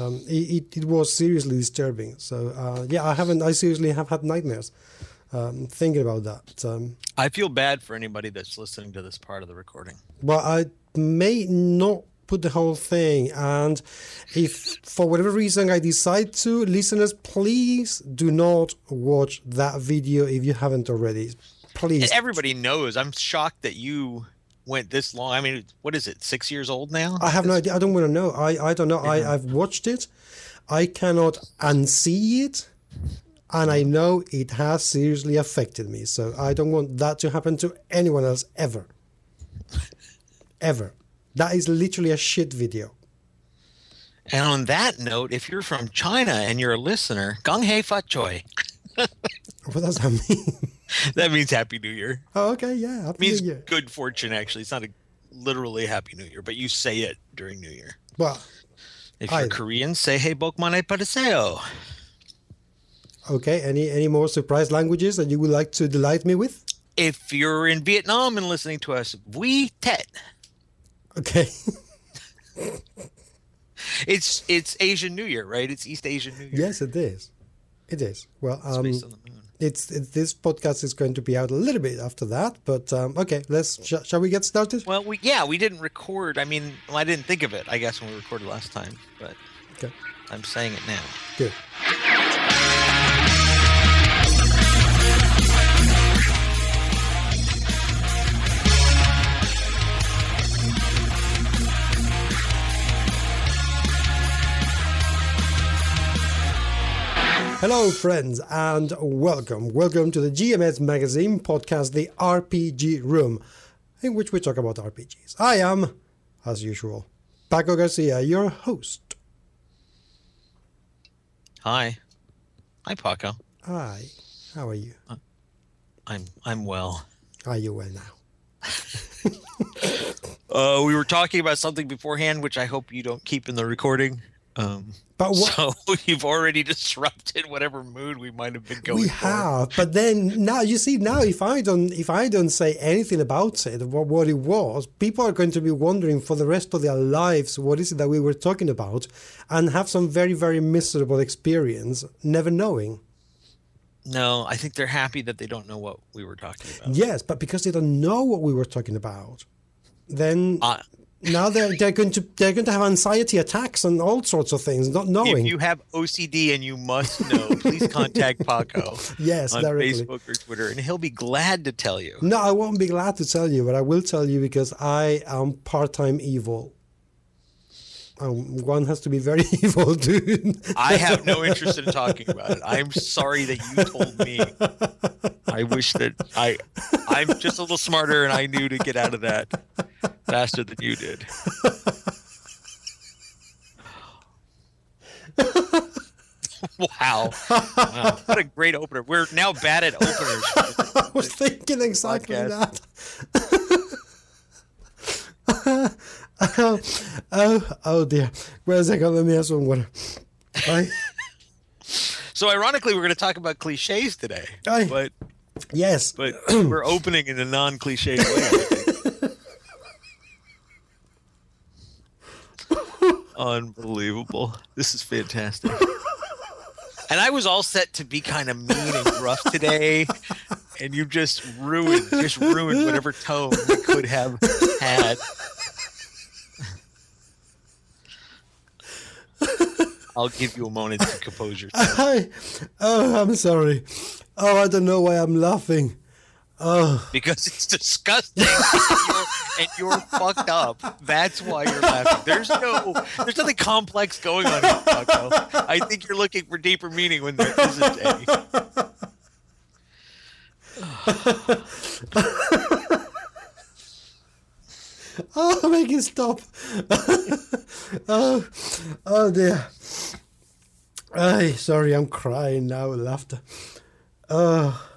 Um, it, it, was seriously disturbing. So uh, yeah, I haven't. I seriously have had nightmares um, thinking about that. Um, I feel bad for anybody that's listening to this part of the recording. Well, I may not put the whole thing, and if for whatever reason I decide to, listeners, please do not watch that video if you haven't already. Please. And everybody knows. I'm shocked that you went this long. I mean, what is it? Six years old now? I have no idea. I don't want to know. I, I don't know. Yeah. I, I've watched it. I cannot unsee it. And I know it has seriously affected me. So I don't want that to happen to anyone else ever. ever. That is literally a shit video. And on that note, if you're from China and you're a listener, Gong Hei Fat Choi. what does that mean? that means Happy New Year. Oh, okay, yeah. Happy it means New Year. good fortune. Actually, it's not a literally Happy New Year, but you say it during New Year. Well, if you're I, Korean, say Hey Bokmane Padaseo. Okay. Any any more surprise languages that you would like to delight me with? If you're in Vietnam and listening to us, we tet. Okay. it's it's Asian New Year, right? It's East Asian New Year. Yes, it is. It is. Well, um, it's, it's, this podcast is going to be out a little bit after that, but um, okay, let's sh- shall we get started? Well, we yeah, we didn't record. I mean, well, I didn't think of it. I guess when we recorded last time, but okay. I'm saying it now. Good. Hello, friends, and welcome. Welcome to the GMS Magazine podcast, The RPG Room, in which we talk about RPGs. I am, as usual, Paco Garcia, your host. Hi. Hi, Paco. Hi. How are you? Uh, I'm I'm well. Are you well now? uh, we were talking about something beforehand, which I hope you don't keep in the recording. Um, but what, so you've already disrupted whatever mood we might have been going. We for. have, but then now you see now if I don't if I don't say anything about it, what, what it was, people are going to be wondering for the rest of their lives what is it that we were talking about, and have some very very miserable experience, never knowing. No, I think they're happy that they don't know what we were talking about. Yes, but because they don't know what we were talking about, then uh, now they're they're going to they're going to have anxiety attacks and all sorts of things, not knowing. If you have OCD and you must know, please contact Paco. yes, on directly. Facebook or Twitter, and he'll be glad to tell you. No, I won't be glad to tell you, but I will tell you because I am part-time evil. Um, one has to be very evil, dude. I have no interest in talking about it. I'm sorry that you told me. I wish that I, I'm just a little smarter and I knew to get out of that faster than you did. wow. wow. What a great opener. We're now bad at openers. I was thinking exactly podcast. that. Oh, oh, oh dear. Where's that going? Let me ask one water. Right. so ironically, we're going to talk about cliches today. Aye. But yes, but we're opening in a non-cliche way. Unbelievable. This is fantastic. And I was all set to be kind of mean and gruff today, and you just ruined, just ruined whatever tone we could have had. I'll give you a moment to compose yourself. I, oh, I'm sorry. Oh, I don't know why I'm laughing. Oh. Because it's disgusting and, you're, and you're fucked up. That's why you're laughing. There's no, there's nothing complex going on here. I think you're looking for deeper meaning when there isn't any. oh, make it stop. oh, oh dear. Ay, sorry, I'm crying now with laughter. Oh,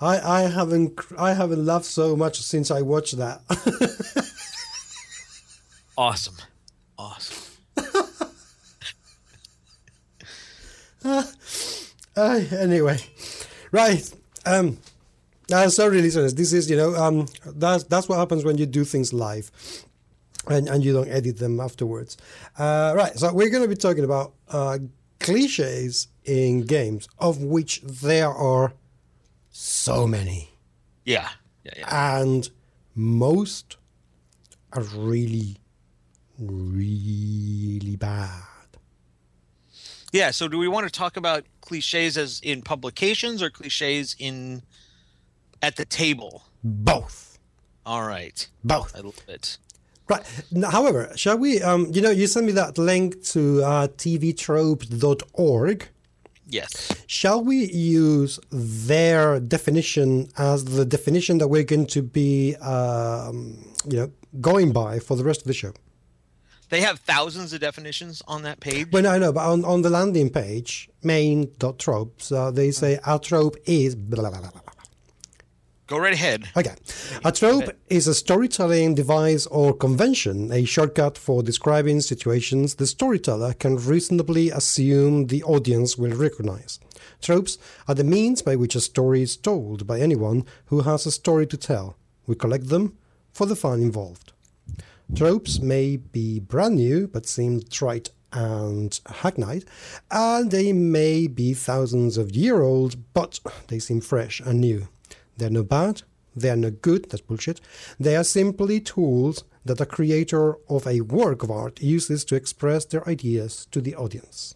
I I haven't I haven't laughed so much since I watched that. awesome, awesome. uh, anyway, right. Um, uh, sorry, listeners. This is you know um that's that's what happens when you do things live. and, and you don't edit them afterwards. Uh, right, so we're going to be talking about uh, cliches in games, of which there are so many, Yeah. Yeah. yeah. and most are really, really bad. Yeah. So, do we want to talk about cliches as in publications or cliches in at the table? Both, All right. both. I love it. Right. Now, however, shall we? Um, you know, you sent me that link to uh, tvtropes.org. Yes. Shall we use their definition as the definition that we're going to be, um, you know, going by for the rest of the show? They have thousands of definitions on that page. Well, no, I know, but on, on the landing page, main.tropes, uh, they say a trope is blah, blah, blah, blah. Go right ahead. Okay. A trope is a storytelling device or convention, a shortcut for describing situations the storyteller can reasonably assume the audience will recognize. Tropes are the means by which a story is told by anyone who has a story to tell. We collect them for the fun involved. Tropes may be brand new but seem trite and hackneyed, and they may be thousands of year old but they seem fresh and new. They're no bad, they are no good, that's bullshit. They are simply tools that a creator of a work of art uses to express their ideas to the audience.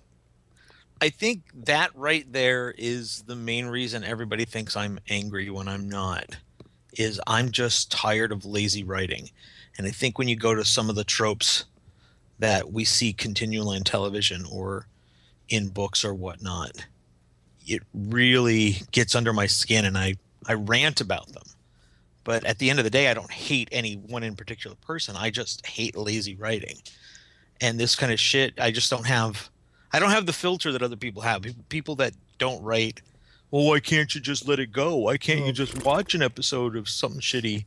I think that right there is the main reason everybody thinks I'm angry when I'm not. Is I'm just tired of lazy writing. And I think when you go to some of the tropes that we see continually in television or in books or whatnot, it really gets under my skin and I, I rant about them. But at the end of the day, I don't hate any one in particular person. I just hate lazy writing. And this kind of shit, I just don't have I don't have the filter that other people have. People- that don't write, well, why can't you just let it go? Why can't you just watch an episode of something shitty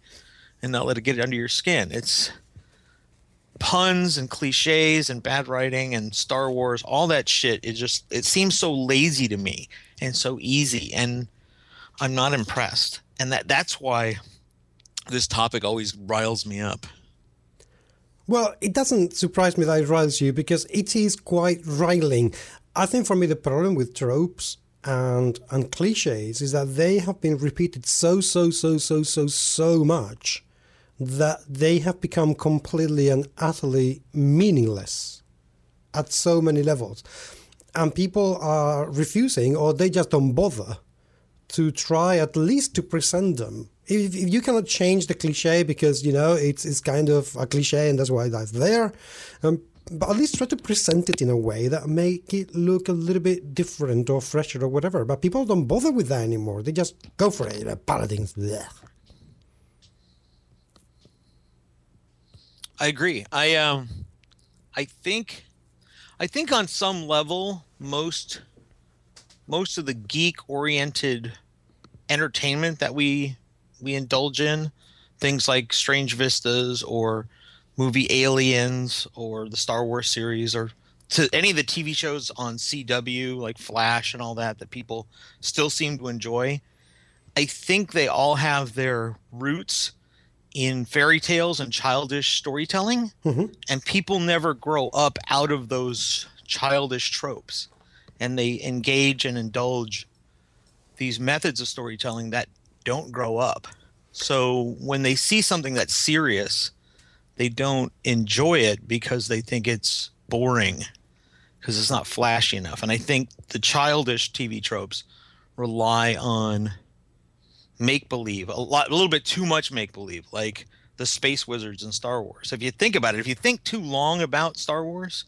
and not let it get under your skin? It's puns and cliches and bad writing and Star Wars, all that shit. It just it seems so lazy to me and so easy, and I'm not impressed. And that that's why this topic always riles me up. Well, it doesn't surprise me that it riles you because it is quite riling. I think for me the problem with tropes and and cliches is that they have been repeated so so so so so so much that they have become completely and utterly meaningless at so many levels. And people are refusing or they just don't bother to try at least to present them. If, if you cannot change the cliche because you know it's it's kind of a cliche and that's why that's there, um, but at least try to present it in a way that make it look a little bit different or fresher or whatever. But people don't bother with that anymore. They just go for it. You know, paladins. bleh. I agree. I um I think I think on some level most most of the geek oriented entertainment that we we indulge in things like Strange Vistas or movie Aliens or the Star Wars series or to any of the TV shows on CW like Flash and all that that people still seem to enjoy. I think they all have their roots in fairy tales and childish storytelling mm-hmm. and people never grow up out of those childish tropes and they engage and indulge these methods of storytelling that don't grow up so when they see something that's serious they don't enjoy it because they think it's boring because it's not flashy enough and i think the childish tv tropes rely on make believe a lot a little bit too much make believe like the space wizards in Star Wars. If you think about it, if you think too long about Star Wars,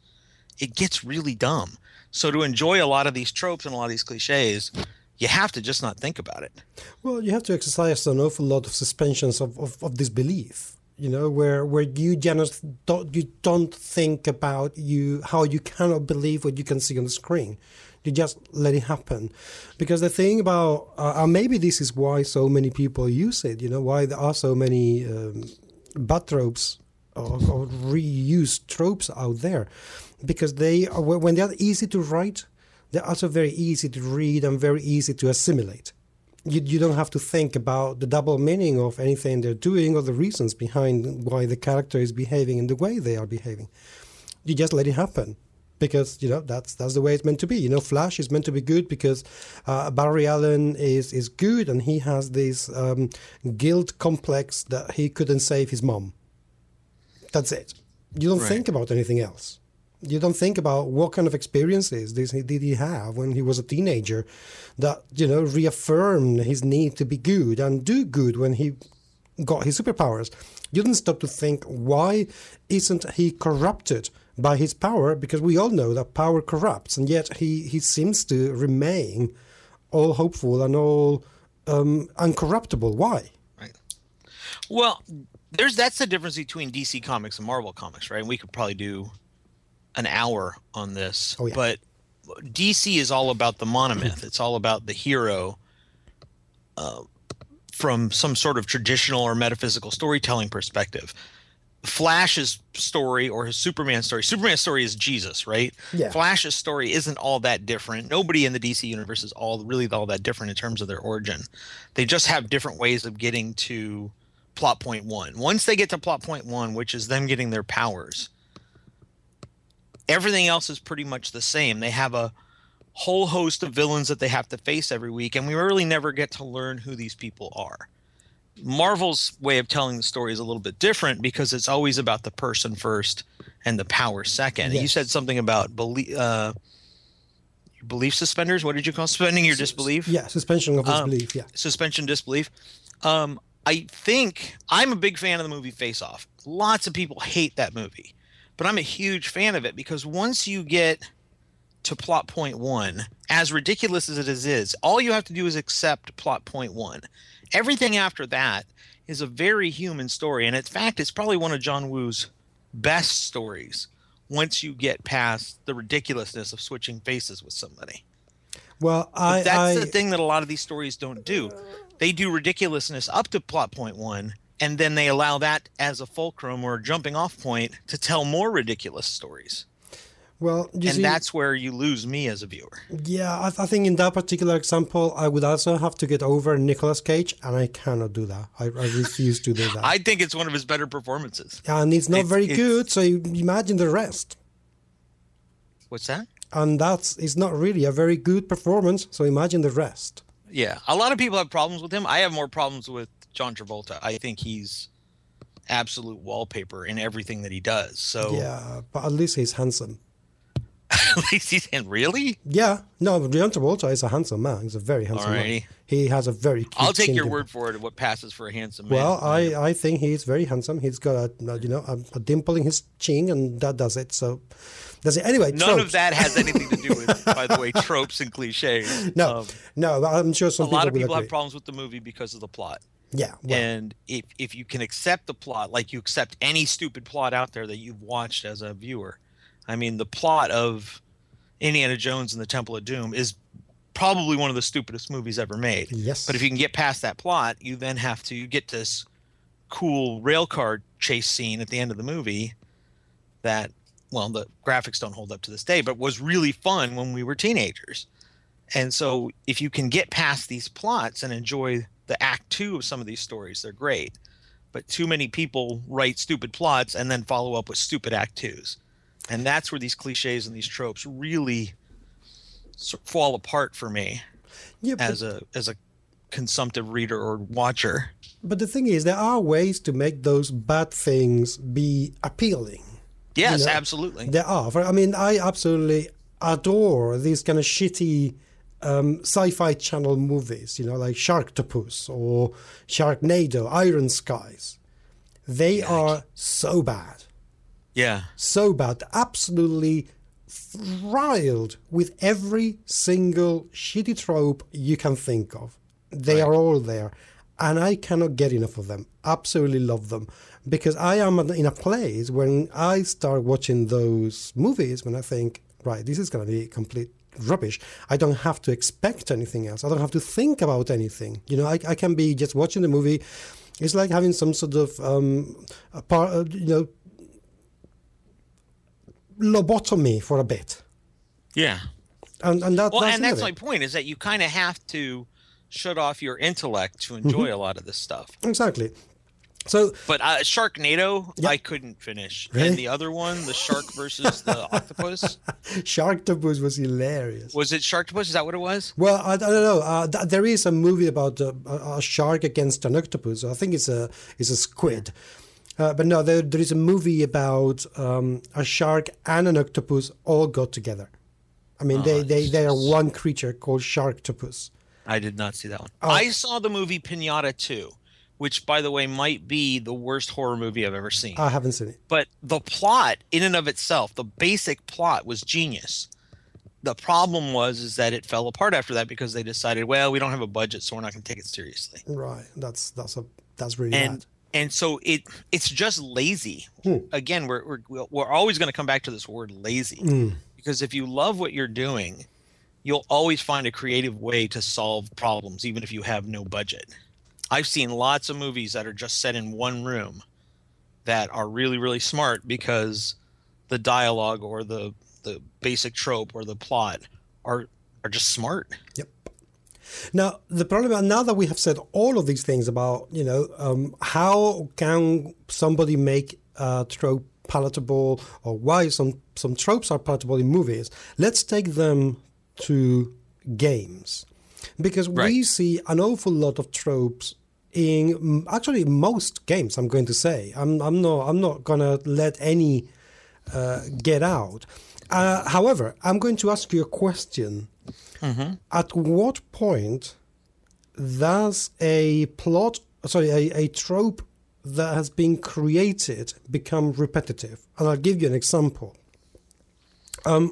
it gets really dumb. So to enjoy a lot of these tropes and a lot of these cliches, you have to just not think about it. Well, you have to exercise an awful lot of suspensions of, of, of disbelief. You know, where where you just don't you don't think about you how you cannot believe what you can see on the screen. You just let it happen, because the thing about uh, and maybe this is why so many people use it. You know, why there are so many um, bad tropes or, or reused tropes out there, because they are when they are easy to write, they're also very easy to read and very easy to assimilate you, you don't have to think about the double meaning of anything they're doing or the reasons behind why the character is behaving in the way they are behaving. You just let it happen because you know that's that's the way it's meant to be. You know, Flash is meant to be good because uh, Barry Allen is is good and he has this um, guilt complex that he couldn't save his mom. That's it. You don't Right. think about anything else. You don't think about what kind of experiences did he have when he was a teenager that you know reaffirmed his need to be good and do good when he got his superpowers. You didn't stop to think why isn't he corrupted by his power? Because we all know that power corrupts, and yet he, he seems to remain all hopeful and all um, uncorruptible. Why? Right. Well, there's that's the difference between DC Comics and Marvel Comics, right? And we could probably do an hour on this. Oh, yeah. But DC is all about the monomyth. It's all about the hero uh, from some sort of traditional or metaphysical storytelling perspective. Flash's story or his Superman story. Superman's story is Jesus, right? Yeah. Flash's story isn't all that different. Nobody in the DC universe is all really all that different in terms of their origin. They just have different ways of getting to plot point one. Once they get to plot point one, which is them getting their powers, everything else is pretty much the same. They have a whole host of villains that they have to face every week, and we really never get to learn who these people are. Marvel's way of telling the story is a little bit different because it's always about the person first and the power second. And You said something about belief, uh, belief suspenders. What did you call suspending your disbelief? Yeah, suspension of Um, disbelief. Yeah. suspension disbelief. Um, I think I'm a big fan of the movie Face Off. Lots of people hate that movie, but I'm a huge fan of it because once you get to plot point one, as ridiculous as it is, all you have to do is accept plot point one. Everything after that is a very human story, and in fact, it's probably one of John Woo's best stories. Once you get past the ridiculousness of switching faces with somebody. Well, I, that's I the thing that a lot of these stories don't do. They do ridiculousness up to plot point one, and then they allow that as a fulcrum or a jumping off point to tell more ridiculous stories. well, you and see, that's where you lose me as a viewer. yeah, I, I think in that particular example, I would also have to get over Nicolas Cage, and I cannot do that. I, I refuse to do that. I think it's one of his better performances. and it's not it's- very it's- good. So you imagine the rest. What's that? and that's it's not really a very good performance. So imagine the rest. Yeah, a lot of people have problems with him. I have more problems with John Travolta. I think he's absolute wallpaper in everything that he does. So Yeah, but at least he's handsome. at least he's in really. Yeah, no, John Travolta is a handsome man. He's a very handsome man. He has a very. Cute I'll take your word for it. What passes for a handsome man? Well, I, I think he's very handsome. He's got a, you know a, a dimple in his chin, and that does it. So Does it. Anyway, None tropes. of that has anything to do with, by the way, tropes and cliches. No, Um, no, I'm sure some a lot of people agree. have problems with the movie because of the plot. Yeah, well, and if if you can accept the plot, like you accept any stupid plot out there that you've watched as a viewer, I mean, the plot of Indiana Jones and the Temple of Doom is probably one of the stupidest movies ever made. yes. But if you can get past that plot, you then have to get this cool rail car chase scene at the end of the movie that well the graphics don't hold up to this day but was really fun when we were teenagers and so if you can get past these plots and enjoy the act two of some of these stories they're great but too many people write stupid plots and then follow up with stupid act twos and that's where these cliches and these tropes really fall apart for me yeah, but, as a as a consumptive reader or watcher. but the thing is, there are ways to make those bad things be appealing. Yes, know, absolutely. There are. I mean, I absolutely adore these kind of shitty um, sci-fi channel movies. You know, like Sharktopus or Sharknado, Iron Skies. They are so bad. Yeah. so bad, absolutely thrilled with every single shitty trope you can think of. They are all there, and I cannot get enough of them. Absolutely love them because I am in a place when I start watching those movies when I think, right, this is going to be complete rubbish. I don't have to expect anything else. I don't have to think about anything. You know, I, I can be just watching the movie. It's like having some sort of um, a part, uh, you know, lobotomy for a bit. Yeah. And, and that, Well, that's and that's my point is that you kind of have to shut off your intellect to enjoy a lot of this stuff. Exactly. So But uh, Sharknado, Yeah. I couldn't finish. Really? And the other one, the shark versus the octopus, Sharktopus was hilarious. was it Sharktopus? Is that what it was? Well, I, I don't know. Uh, th- there is a movie about uh, a, shark against an octopus. I think it's a it's a squid. Uh, but no, there, there is a movie about um, a shark and an octopus all got together. I mean, they, they, they are one creature called Sharktopus. I did not see that one. Oh. I saw the movie Pinata 2, which, by the way, might be the worst horror movie I've ever seen. I haven't seen it. but the plot, in and of itself, the basic plot was genius. The problem was is that it fell apart after that because they decided, well, we don't have a budget, so we're not going to take it seriously. Right. That's that's a that's really and bad. and so it it's just lazy. Hmm. Again, we're we're we're always going to come back to this word lazy Mm. because if you love what you're doing, you'll always find a creative way to solve problems even if you have no budget. I've seen lots of movies that are just set in one room that are really really smart because the dialogue or the the basic trope or the plot are are just smart. Yep. Now the problem now that we have said all of these things about you know um, how can somebody make a trope palatable or why some some tropes are palatable in movies. Let's take them to games because we see an awful lot of tropes in actually most games. I'm going to say I'm I'm not I'm not gonna let any uh, get out. Uh, however, I'm going to ask you a question. At what point does a plot, sorry, a, a trope that has been created become repetitive? And I'll give you an example. Um,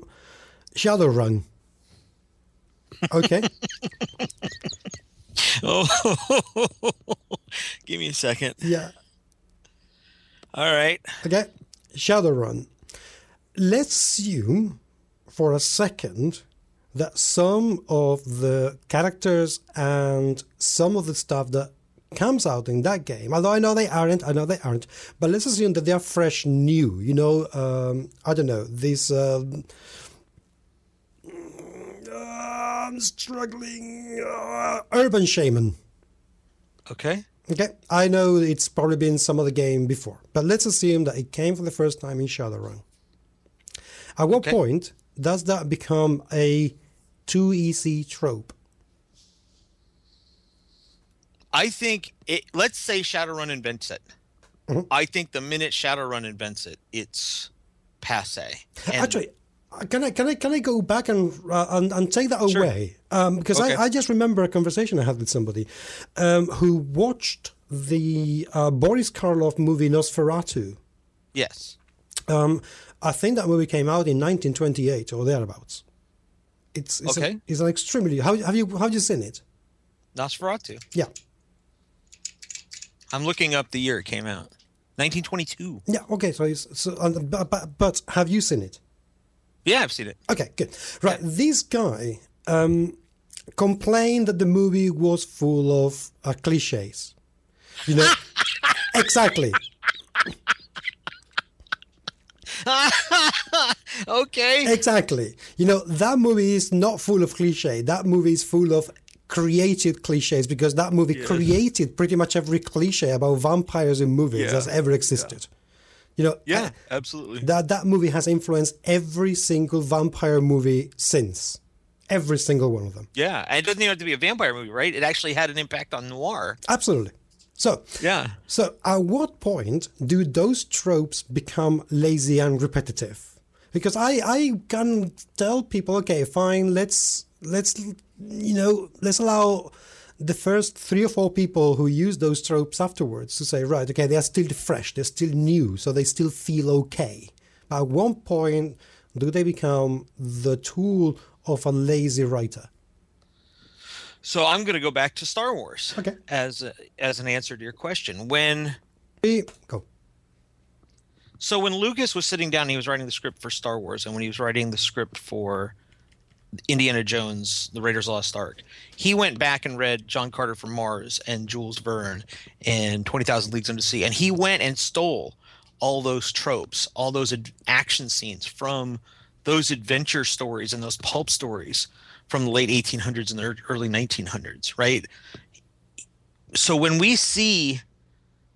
Shadowrun. Okay. Oh, give me a second. yeah. All right. Okay. Shadowrun. Let's assume for a second that some of the characters and some of the stuff that comes out in that game, although I know they aren't, I know they aren't, but let's assume that they are fresh, new. You know, um, I don't know, these. Um, uh, I'm struggling. Uh, Urban Shaman. Okay. Okay, I know it's probably been some other game before, but let's assume that it came for the first time in Shadowrun. At what Okay. point does that become a too easy trope? I think it. Let's say Shadowrun invents it. Mhm. I think the minute Shadowrun invents it, it's passe. And- Actually, can I can I can I go back and uh, and, and take that Sure. away? Um, because Okay. I, I just remember a conversation I had with somebody um, who watched the uh, Boris Karloff movie Nosferatu. yes, Um, I think that movie came out in 1928 or thereabouts. It's, it's, Okay. a, it's an extremely. How have you have you seen it? Nosferatu. Yeah. I'm looking up the year it came out. 1922. Yeah. Okay. So, it's, so but but have you seen it? Yeah, I've seen it. Okay. Good. Right. This guy um, complained that the movie was full of uh, cliches. You know. exactly. okay. Exactly. You know that movie is not full of cliche. That movie is full of created cliches because that movie created pretty much every cliche about vampires in movies Yeah. that's ever existed. You know. Yeah, absolutely. that that movie has influenced every single vampire movie since every single one of them Yeah, and it doesn't even have to be a vampire movie, right? It actually had an impact on noir. absolutely so Yeah. so at what point do those tropes become lazy and repetitive because i i can tell people okay fine let's let's you know let's allow the first three or four people who use those tropes afterwards to say right okay they are still fresh they're still new so they still feel okay but at one point do they become the tool of a lazy writer So I'm going to go back to Star Wars. Okay. As a, as an answer to your question, when go so when Lucas was sitting down, he was writing the script for Star Wars, and when he was writing the script for Indiana Jones, The Raiders Lost Ark, he went back and read John Carter from Mars and Jules Verne and Twenty Thousand Leagues Under the Sea, and he went and stole all those tropes, all those ad- action scenes from those adventure stories and those pulp stories from the late 1800s and the early 1900s, right? So when we see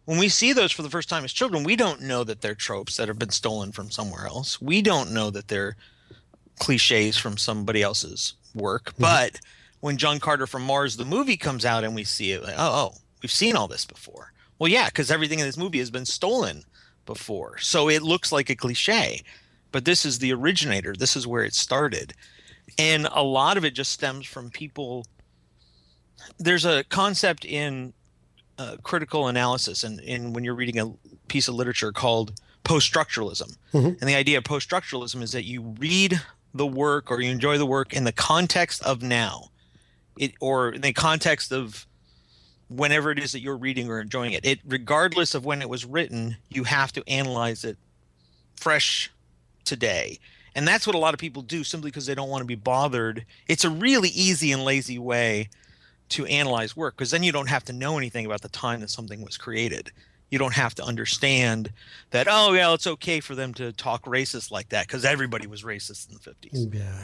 when we see those for the first time as children, we don't know that they're tropes that have been stolen from somewhere else. We don't know that they're cliches from somebody else's work. Mm-hmm. But when John Carter from Mars, the movie comes out and we see it, like, oh, oh, we've seen all this before. Well, yeah, because everything in this movie has been stolen before. So it looks like a cliche. But this is the originator. This is where it started. And a lot of it just stems from people. There's a concept in uh, critical analysis and in when you're reading a piece of literature called post-structuralism mm-hmm. and the idea of post-structuralism is that you read the work or you enjoy the work in the context of now. It or in the context of whenever it is that you're reading or enjoying it. It regardless of when it was written you have to analyze it fresh today. And that's what a lot of people do simply because they don't want to be bothered. It's a really easy and lazy way to analyze work because then you don't have to know anything about the time that something was created. You don't have to understand that, oh, yeah, it's okay for them to talk racist like that because everybody was racist in the 50s. Yeah.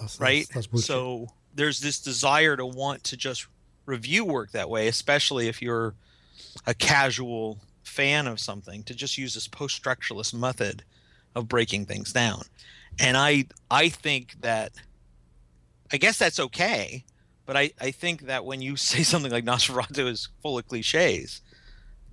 That's, right? That's, that's so there's this desire to want to just review work that way, especially if you're a casual fan of something, to just use this post structuralist method of breaking things down. And I I think that I guess that's okay but I, I think that when you say something like Nosferatu is full of cliches,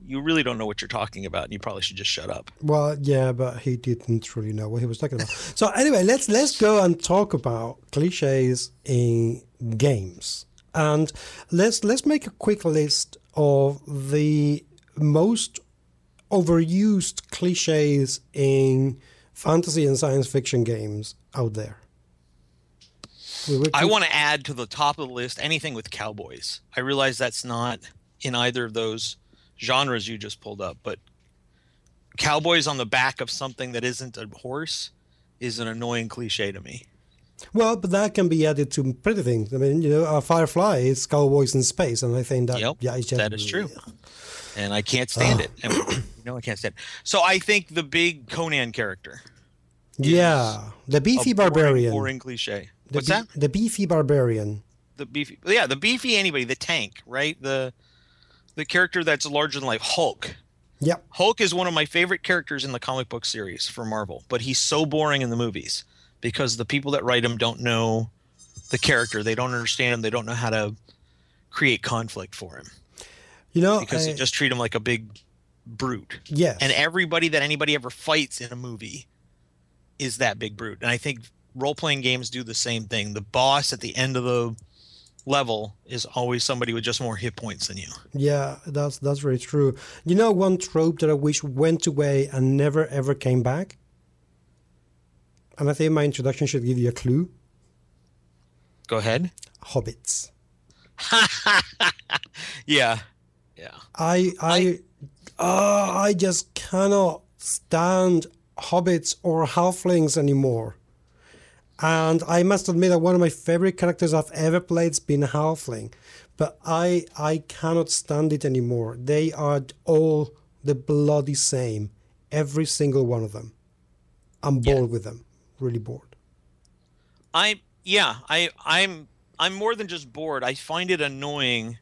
you really don't know what you're talking about, and you probably should just shut up. Well, yeah, but he didn't really know what he was talking about. so anyway, let's let's go and talk about cliches in games, and let's let's make a quick list of the most overused cliches in fantasy and science fiction games out there. I want to add to the top of the list anything with cowboys. I realize that's not in either of those genres you just pulled up, but cowboys on the back of something that isn't a horse is an annoying cliche to me. Well, but that can be added to pretty things. I mean, you know, uh, Firefly is cowboys in space, and I think that yep, yeah, just, that is true. And I can't stand it. And, no, I can't stand. It. So I think the big Conan character. Yeah, the beefy barbarian. Boring, boring cliche. The What's be- that? The beefy barbarian. The beefy, yeah, the beefy anybody, the tank, right? The the character that's larger than life, Hulk. Yep. Hulk is one of my favorite characters in the comic book series for Marvel, but he's so boring in the movies because the people that write him don't know the character. They don't understand him. They don't know how to create conflict for him. You know, because I, they just treat him like a big brute. Yes. And everybody that anybody ever fights in a movie is that big brute. And I think role playing games do the same thing. The boss at the end of the level is always somebody with just more hit points than you. Yeah, that's that's very true. You know one trope that I wish went away and never ever came back? And I think my introduction should give you a clue. Go ahead. Hobbits. yeah. Yeah. I I I, uh, I just cannot stand hobbits or halflings anymore. And I must admit that one of my favorite characters I've ever played has been Halfling, but I I cannot stand it anymore. They are all the bloody same, every single one of them. I'm bored yeah. with them, really bored. I yeah, I I'm I'm more than just bored. I find it annoying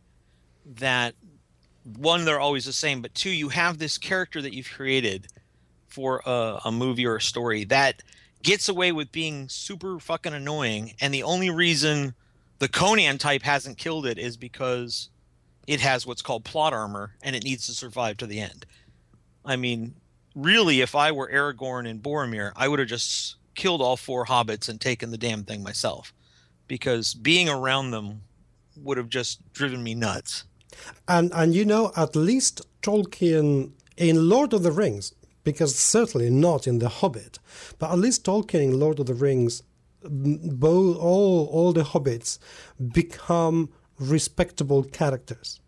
that one they're always the same, but two you have this character that you've created for a, a movie or a story that gets away with being super fucking annoying, and the only reason the Conan type hasn't killed it is because it has what's called plot armor and it needs to survive to the end. I mean, really, if I were Aragorn and Boromir, I would have just killed all four hobbits and taken the damn thing myself because being around them would have just driven me nuts. And and you know, at least Tolkien in Lord of the Rings, because certainly not in The Hobbit. But at least Tolkien in Lord of the Rings, both all all the hobbits become respectable characters.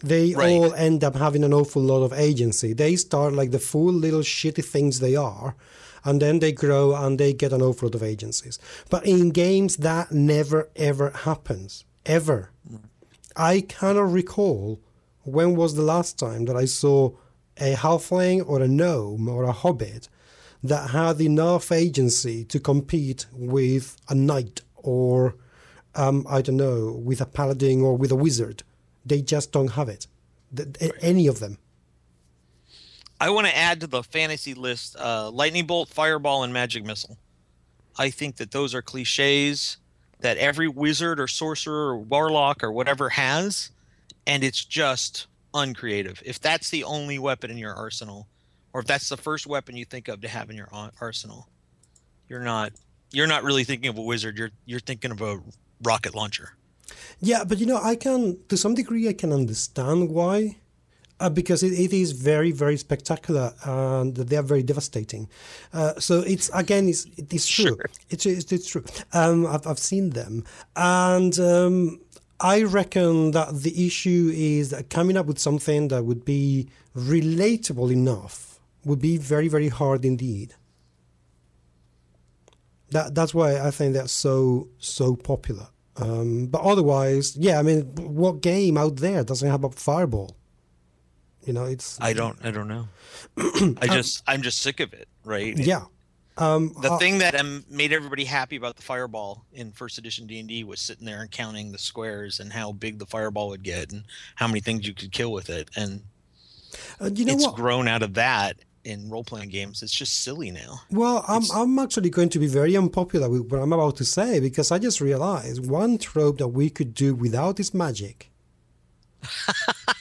They right. all end up having an awful lot of agency. They start like the fool little shitty things they are, and then they grow and they get an awful lot of agencies. But in games, that never ever happens. Ever. Mm. I cannot recall when was the last time that I saw a halfling or a gnome or a hobbit that had enough agency to compete with a knight or um, I don't know, with a paladin or with a wizard. They just don't have it. The, any of them. I want to add to the fantasy list uh, lightning bolt, fireball, and magic missile. I think that those are cliches that every wizard or sorcerer or warlock or whatever has, and it's just uncreative. If that's the only weapon in your arsenal, or if that's the first weapon you think of to have in your arsenal, you're not you're not really thinking of a wizard. You're you're thinking of a rocket launcher. Yeah, but you know, I can to some degree I can understand why. Uh, because it, it is very, very spectacular and they are very devastating. Uh, so it's again, it's, it's true. Sure. It's, it's, it's true. Um, I've, I've seen them, and um, I reckon that the issue is that coming up with something that would be relatable enough would be very, very hard indeed. That that's why I think they're so so popular. Um, but otherwise, yeah, I mean, what game out there doesn't have a fireball? You know, it's. I don't. I don't know. I just. I'm just sick of it. Right. Yeah. Um, the uh, thing that um, made everybody happy about the fireball in first edition D and D was sitting there and counting the squares and how big the fireball would get and how many things you could kill with it. And uh, you know it's what? grown out of that in role playing games. It's just silly now. Well, I'm I'm actually going to be very unpopular with what I'm about to say because I just realized one trope that we could do without is magic.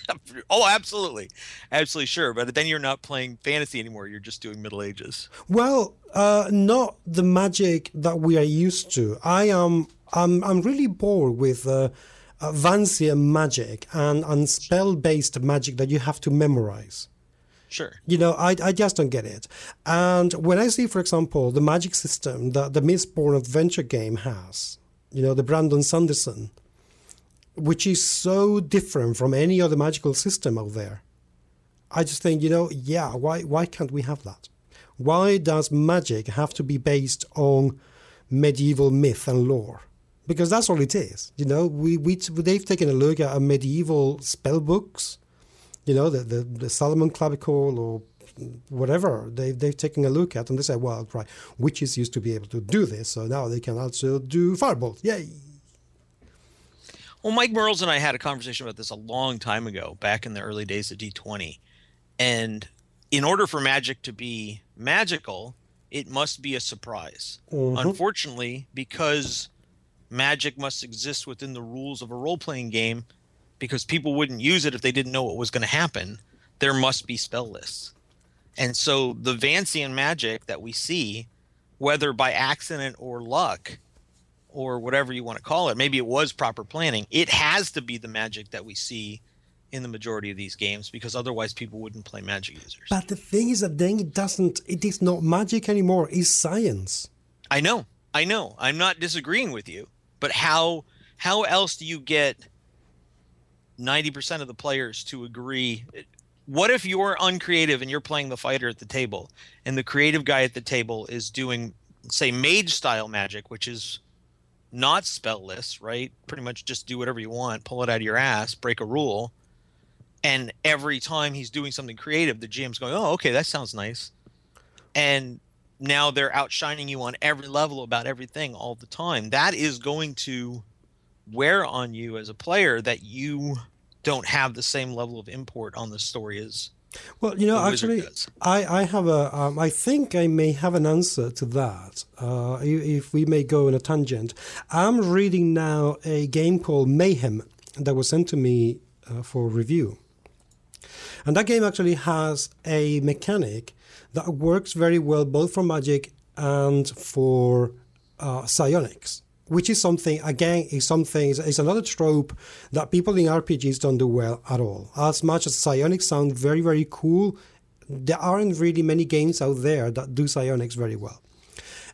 oh, absolutely, absolutely sure. But then you're not playing fantasy anymore. You're just doing Middle Ages. Well, uh, not the magic that we are used to. I am. I'm. I'm really bored with. Uh, uh, Vancian magic and, and spell based magic that you have to memorize. Sure. You know, I, I just don't get it. And when I see, for example, the magic system that the Mistborn Adventure game has, you know, the Brandon Sanderson, which is so different from any other magical system out there. I just think, you know, yeah, why why can't we have that? Why does magic have to be based on medieval myth and lore? Because that's all it is. You know, we, we they've taken a look at a medieval spell books, you know, the, the, the Solomon Clavicle or whatever they, they've taken a look at and they say, well, right, witches used to be able to do this, so now they can also do fireballs. Yay! Well, Mike Mearls and I had a conversation about this a long time ago, back in the early days of D20. And in order for magic to be magical, it must be a surprise. Mm-hmm. Unfortunately, because magic must exist within the rules of a role playing game, because people wouldn't use it if they didn't know what was going to happen, there must be spell lists. And so the Vancian magic that we see, whether by accident or luck, or whatever you want to call it. Maybe it was proper planning. It has to be the magic that we see in the majority of these games because otherwise people wouldn't play magic users. But the thing is that then it doesn't it is not magic anymore, it's science. I know. I know. I'm not disagreeing with you. But how how else do you get 90% of the players to agree what if you're uncreative and you're playing the fighter at the table and the creative guy at the table is doing say mage style magic which is not spellless, right? Pretty much just do whatever you want, pull it out of your ass, break a rule. And every time he's doing something creative, the GM's going, "Oh, okay, that sounds nice." And now they're outshining you on every level about everything all the time. That is going to wear on you as a player that you don't have the same level of import on the story as well, you know, actually, I, I have a, um, I think I may have an answer to that. Uh, if we may go on a tangent, I'm reading now a game called Mayhem that was sent to me uh, for review. And that game actually has a mechanic that works very well both for Magic and for uh, psionics which is something again is something is another trope that people in RPGs don't do well at all. As much as psionics sound very very cool, there aren't really many games out there that do psionics very well.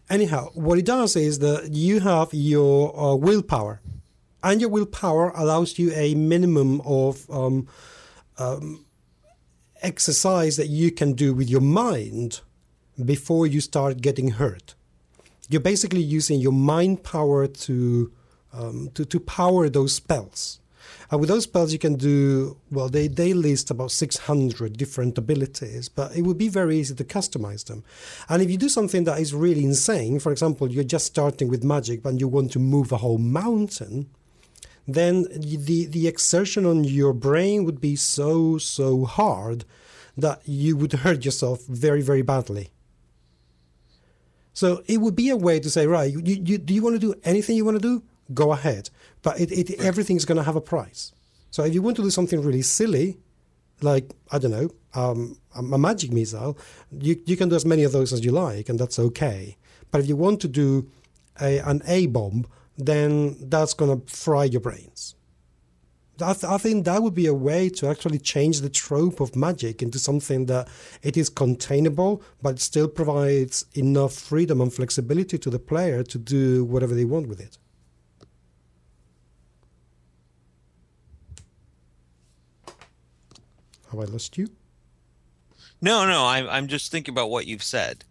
Anyhow, what it does is that you have your uh, willpower, and your willpower allows you a minimum of um, um, exercise that you can do with your mind before you start getting hurt you're basically using your mind power to, um, to, to power those spells. And with those spells, you can do well. They they list about six hundred different abilities, but it would be very easy to customize them. And if you do something that is really insane, for example, you're just starting with magic, and you want to move a whole mountain, then the the exertion on your brain would be so so hard that you would hurt yourself very very badly. So it would be a way to say, right, you, you, do you want to do anything you want to do? Go ahead. But it, it, everything's going to have a price. So if you want to do something really silly, like, I don't know, um, a magic missile, you, you can do as many of those as you like, and that's okay. But if you want to do a, an A bomb, then that's going to fry your brains. I, th- I, think that would be a way to actually change the trope of magic into something that it is containable, but still provides enough freedom and flexibility to the player to do whatever they want with it. Have I lost you? No, no. I'm I'm just thinking about what you've said.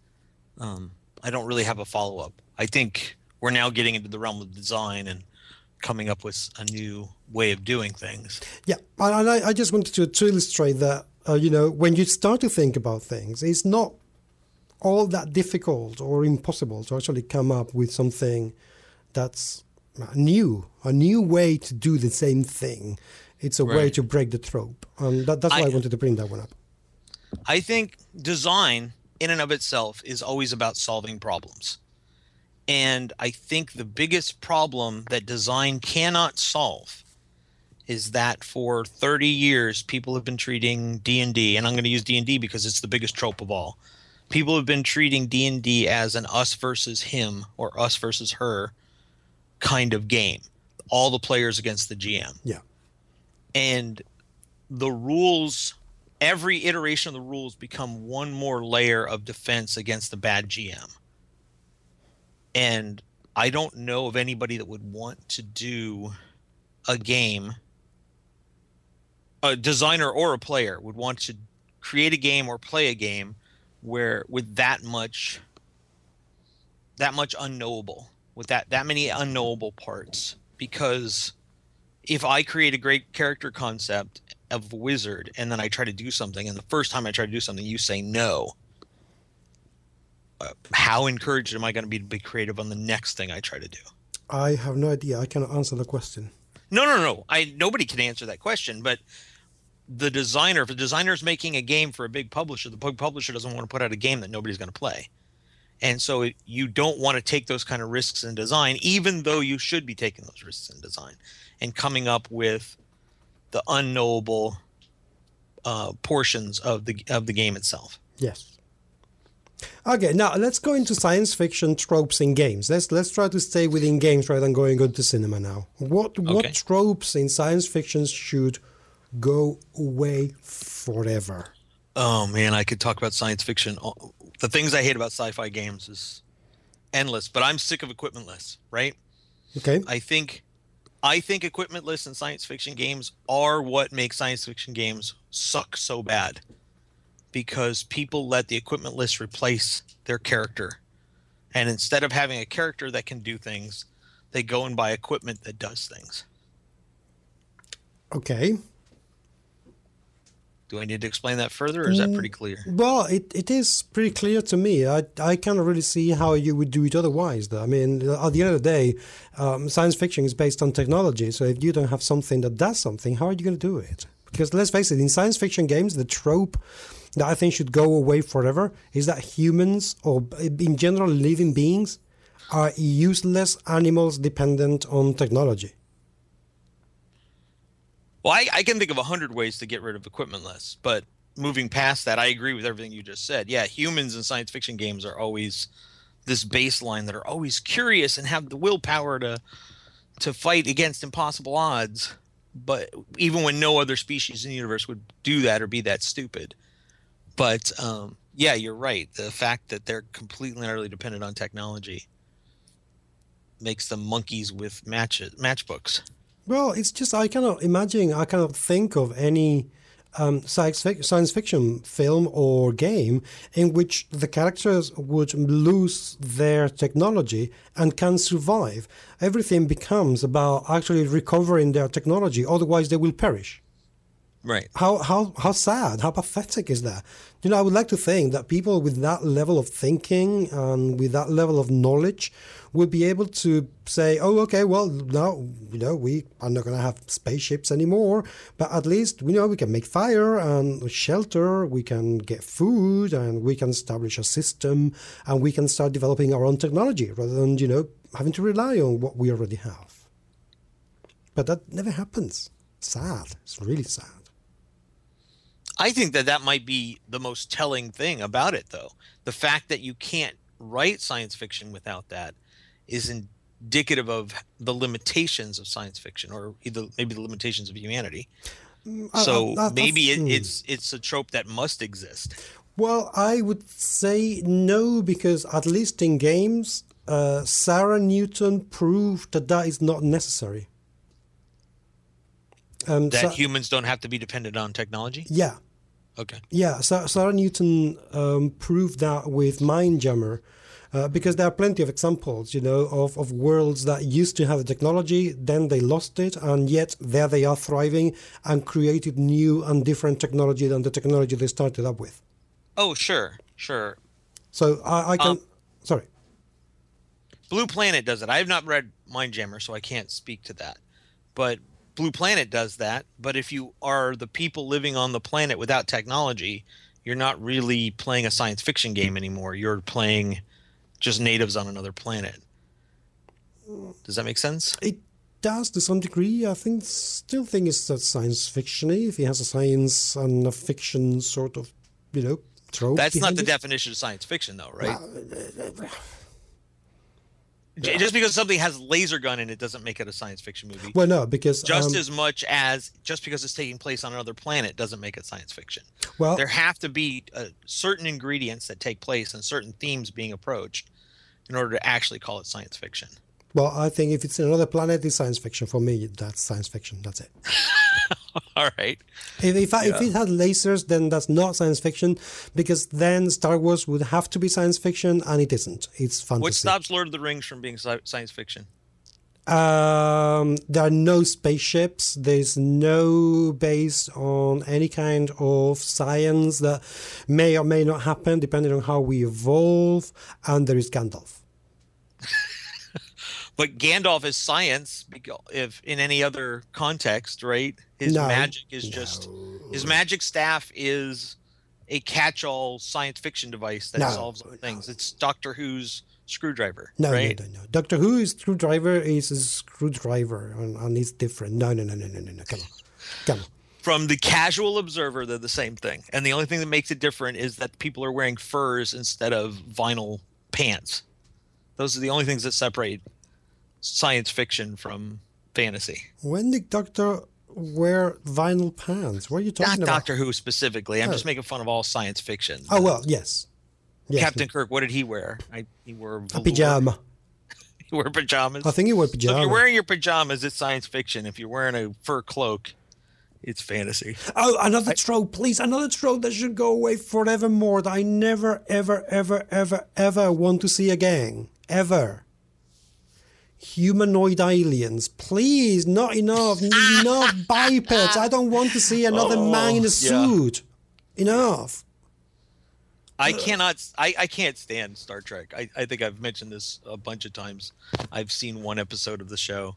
Um, I don't really have a follow up. I think we're now getting into the realm of design and coming up with a new way of doing things. Yeah, and I, I just wanted to, to illustrate that, uh, you know, when you start to think about things, it's not all that difficult or impossible to actually come up with something that's new, a new way to do the same thing. It's a right. way to break the trope. And that, that's why I, I wanted to bring that one up. I think design in and of itself is always about solving problems. And I think the biggest problem that design cannot solve is that for 30 years people have been treating D&D and I'm going to use D&D because it's the biggest trope of all. People have been treating D&D as an us versus him or us versus her kind of game. All the players against the GM. Yeah. And the rules every iteration of the rules become one more layer of defense against the bad GM and I don't know of anybody that would want to do a game, a designer or a player would want to create a game or play a game where with that much that much unknowable with that that many unknowable parts because if i create a great character concept of a wizard and then i try to do something and the first time i try to do something you say no uh, how encouraged am I going to be to be creative on the next thing I try to do? I have no idea. I cannot answer the question. No, no, no. I nobody can answer that question, but the designer, if the designer is making a game for a big publisher, the big publisher doesn't want to put out a game that nobody's going to play. And so it, you don't want to take those kind of risks in design, even though you should be taking those risks in design and coming up with the unknowable uh, portions of the of the game itself. Yes. Okay, now let's go into science fiction tropes in games. Let's let's try to stay within games rather than going into cinema now. What okay. what tropes in science fiction should go away forever? Oh man, I could talk about science fiction. The things I hate about sci-fi games is endless, but I'm sick of equipmentless, right? Okay. I think I think equipmentless in science fiction games are what makes science fiction games suck so bad because people let the equipment list replace their character. And instead of having a character that can do things, they go and buy equipment that does things. Okay. Do I need to explain that further, or is that pretty clear? Mm, well, it, it is pretty clear to me. I, I can't really see how you would do it otherwise. Though. I mean, at the end of the day, um, science fiction is based on technology. So if you don't have something that does something, how are you going to do it? Because let's face it, in science fiction games, the trope that I think should go away forever is that humans, or in general living beings, are useless animals dependent on technology. Well, I, I can think of a hundred ways to get rid of equipmentless, but moving past that, I agree with everything you just said. Yeah, humans in science fiction games are always this baseline that are always curious and have the willpower to to fight against impossible odds. But even when no other species in the universe would do that or be that stupid, but um, yeah, you're right. The fact that they're completely and utterly dependent on technology makes them monkeys with match matchbooks. Well, it's just I cannot imagine. I cannot think of any um, science, fic- science fiction film or game in which the characters would lose their technology and can survive. Everything becomes about actually recovering their technology, otherwise, they will perish. Right. How, how, how sad, how pathetic is that? You know, I would like to think that people with that level of thinking and with that level of knowledge would be able to say, oh, okay, well, now, you know, we are not going to have spaceships anymore, but at least, you know, we can make fire and shelter, we can get food, and we can establish a system, and we can start developing our own technology rather than, you know, having to rely on what we already have. But that never happens. Sad. It's really sad. I think that that might be the most telling thing about it, though. The fact that you can't write science fiction without that is indicative of the limitations of science fiction, or either maybe the limitations of humanity. So I- I- maybe it, hmm. it's it's a trope that must exist. Well, I would say no, because at least in games, uh, Sarah Newton proved that that is not necessary. Um, That humans don't have to be dependent on technology. yeah, Okay. yeah. Sa- Sarah Newton um, proved that with Mindjammer, uh, because there are plenty of examples, you know, of, of worlds that used to have the technology, then they lost it, and yet there they are thriving and created new and different technology than the technology they started up with. Oh, sure, sure. So I, I can. Um, sorry. Blue Planet does it. I have not read Mindjammer, so I can't speak to that. But Blue Planet does that. But if you are the people living on the planet without technology, you're not really playing a science fiction game anymore. You're playing just natives on another planet. Does that make sense? It does to some degree. I think still think it's that science fictiony. If it has a science and a fiction sort of, you know, trope. That's not the it. definition of science fiction, though, right? Uh, uh, uh, J- Just because something has laser gun in it doesn't make it a science fiction movie. Well, no, because just um, as much as just because it's taking place on another planet doesn't make it science fiction. well, there have to be uh, certain ingredients that take place and certain themes being approached in order to actually call it science fiction. well, I think if it's another planet, it's science fiction. For me, that's science fiction. That's it. All right. If if, I, if it had lasers, then that's not science fiction, because then Star Wars would have to be science fiction, and it isn't. It's fantasy. What stops Lord of the Rings from being sci- science fiction? Um, there are no spaceships. There's no base on any kind of science that may or may not happen, depending on how we evolve. And there is Gandalf. But Gandalf is science if in any other context, right? His No, magic is just his magic staff is a catch-all science fiction device that No, solves all things. It's Doctor Who's screwdriver, No, right? no, no, no. Doctor Who is screwdriver is a screwdriver, and, and it's different. No, no, no, no, no, no, no. Come on, come on. from the casual observer, they're the same thing. And the only thing that makes it different is that people are wearing furs instead of vinyl pants. Those are the only things that separate science fiction from fantasy. When did Doctor wear vinyl pants? What are you Not talking about? Not Doctor Who specifically. I'm just Oh. making fun of all science fiction. Oh well, yes. yes. Captain Kirk, what did he wear? I, he wore a pajama. He wore pajamas. I think he wore pajamas. So if you're wearing your pajamas, it's science fiction. If you're wearing a fur cloak, it's fantasy. Oh, another trope, please. Another trope that should go away forevermore that I never, ever, ever, ever, ever want to see again. Ever. Humanoid aliens. Please, not enough. enough bipeds. I don't want to see another man in a Oh, yeah. suit. Enough. I cannot. I, I can't stand Star Trek. I, I think I've mentioned this a bunch of times. I've seen one episode of the show,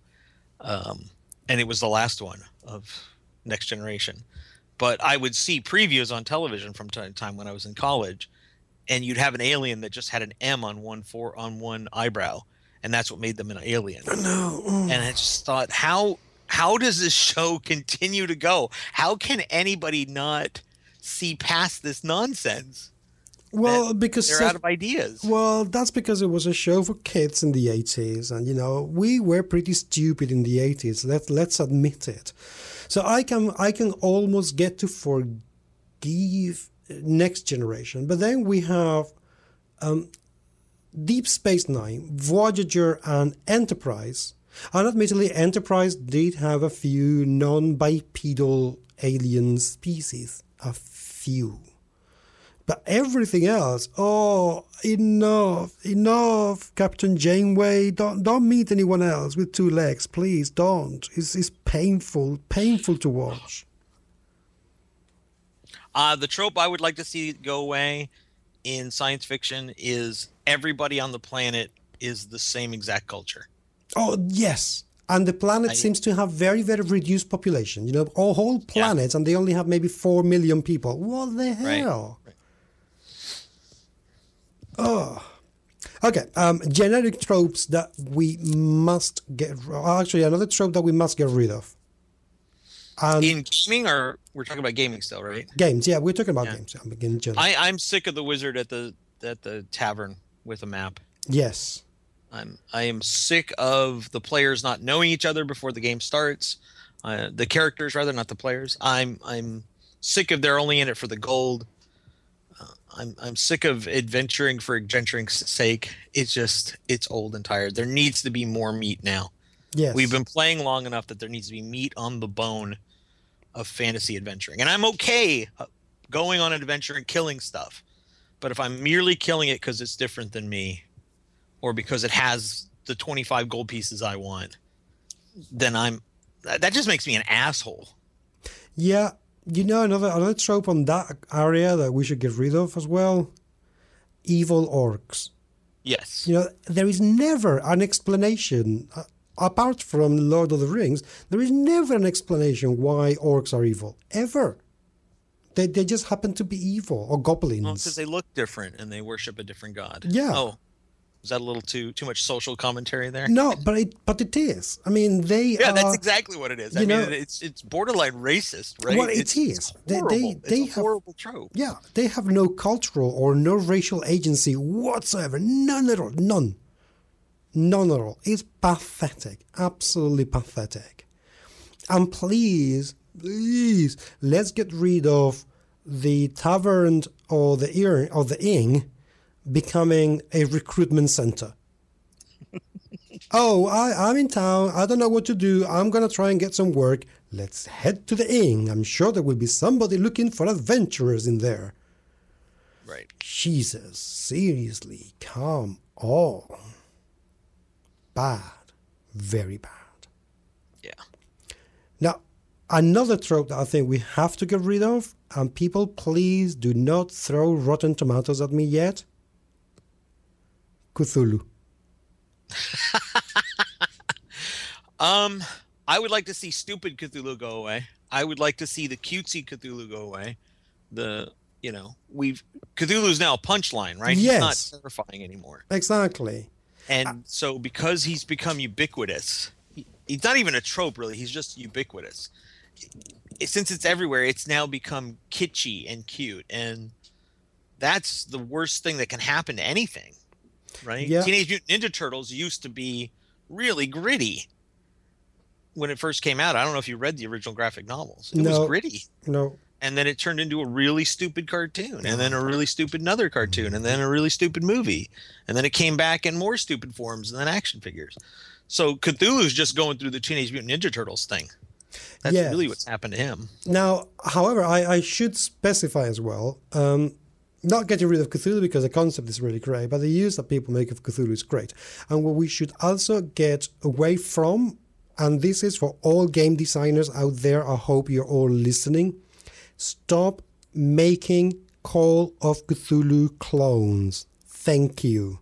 um, and it was the last one of Next Generation. But I would see previews on television from time to time when I was in college, and you'd have an alien that just had an M on one for on one eyebrow, and that's what made them an alien. No. And I just thought, how how does this show continue to go? How can anybody not see past this nonsense? Well, because They're so- out of ideas. Well, that's because it was a show for kids in the 80s. And, you know, we were pretty stupid in the 80s. Let, let's admit it. So I can, I can almost get to forgive Next Generation. But then we have um, Deep Space Nine, Voyager, and Enterprise. And admittedly, Enterprise did have a few non bipedal alien species. A few. But everything else, oh, enough, enough, Captain Janeway. Don't don't meet anyone else with two legs, please. Don't. It's it's painful, painful to watch. Uh, the trope I would like to see go away in science fiction is everybody on the planet is the same exact culture. Oh yes, and the planet I- seems to have very very reduced population. You know, a whole planet, and they only have maybe four million people. What the hell? Oh. Okay, um, generic tropes that we must get. Actually, another trope that we must get rid of. And in gaming, or we're talking about gaming still, right? games, yeah, we're talking about Yeah. games. I'm. I, I'm sick of the wizard at the at the tavern with a map. yes, I'm I am sick of the players not knowing each other before the game starts. Uh, the characters, rather, not the players. I'm I'm sick of they're only in it for the gold. Uh, I'm I'm sick of adventuring for adventuring's sake. It's just it's old and tired. There needs to be more meat now. yes. We've been playing long enough that there needs to be meat on the bone of fantasy adventuring. And I'm okay uh, going on an adventure and killing stuff. But if I'm merely killing it because it's different than me or because it has the 25 gold pieces I want, then I'm that just makes me an asshole. Yeah, you know another another trope on that area that we should get rid of as well. Evil orcs. Yes. You know, there is never an explanation uh, apart from Lord of the Rings. There is never an explanation why orcs are evil ever. They they just happen to be evil or goblins. Well, because they look different and they worship a different god. Yeah. Oh, is that a little too too much social commentary there? no, but it but it is. I mean, they Yeah, are. that's exactly what it is. I mean, know- it's it's borderline racist, right? Well, it it's, is. It's They- they- horrible. they a have- horrible trope. Yeah, they have no cultural or no racial agency whatsoever. None at all. None. None at all. It's pathetic. Absolutely pathetic. And please, please, let's get rid of the tavern or the ear or the inn becoming a recruitment center. oh, I, I'm in town. I don't know what to do. I'm to try and get some work. Let's head to the inn. I'm sure there will be somebody looking for adventurers in there. Right. Jesus, seriously, come on. Bad. Very bad. Yeah. Now, another trope that I think we have to get rid of, and people, please do not throw rotten tomatoes at me yet. Cthulhu. Um, I would like to see stupid Cthulhu go away. I would like to see the cutesy Cthulhu go away. The you know we've Cthulhu's now a punchline, right? He's Yes. not terrifying anymore. Exactly. And so because he's become ubiquitous, he, he's not even a trope really. He's just ubiquitous. Since it's everywhere, it's now become kitschy and cute, and that's the worst thing that can happen to anything, right? Yeah. Teenage Mutant Ninja Turtles used to be really gritty when it first came out. I don't know if you read the original graphic novels. It No. was gritty No. and then it turned into a really stupid cartoon and then a really stupid another cartoon and then a really stupid movie and then it came back in more stupid forms and then action figures so cthulhu's just going through the teenage mutant ninja turtles thing that's Yes. really what's happened to him Now, however, I, I should specify as well, um, not getting rid of Cthulhu because the concept is really great, but the use that people make of Cthulhu is great. And what we should also get away from, and this is for all game designers out there, I hope you're all listening, stop making Call of Cthulhu clones. Thank you.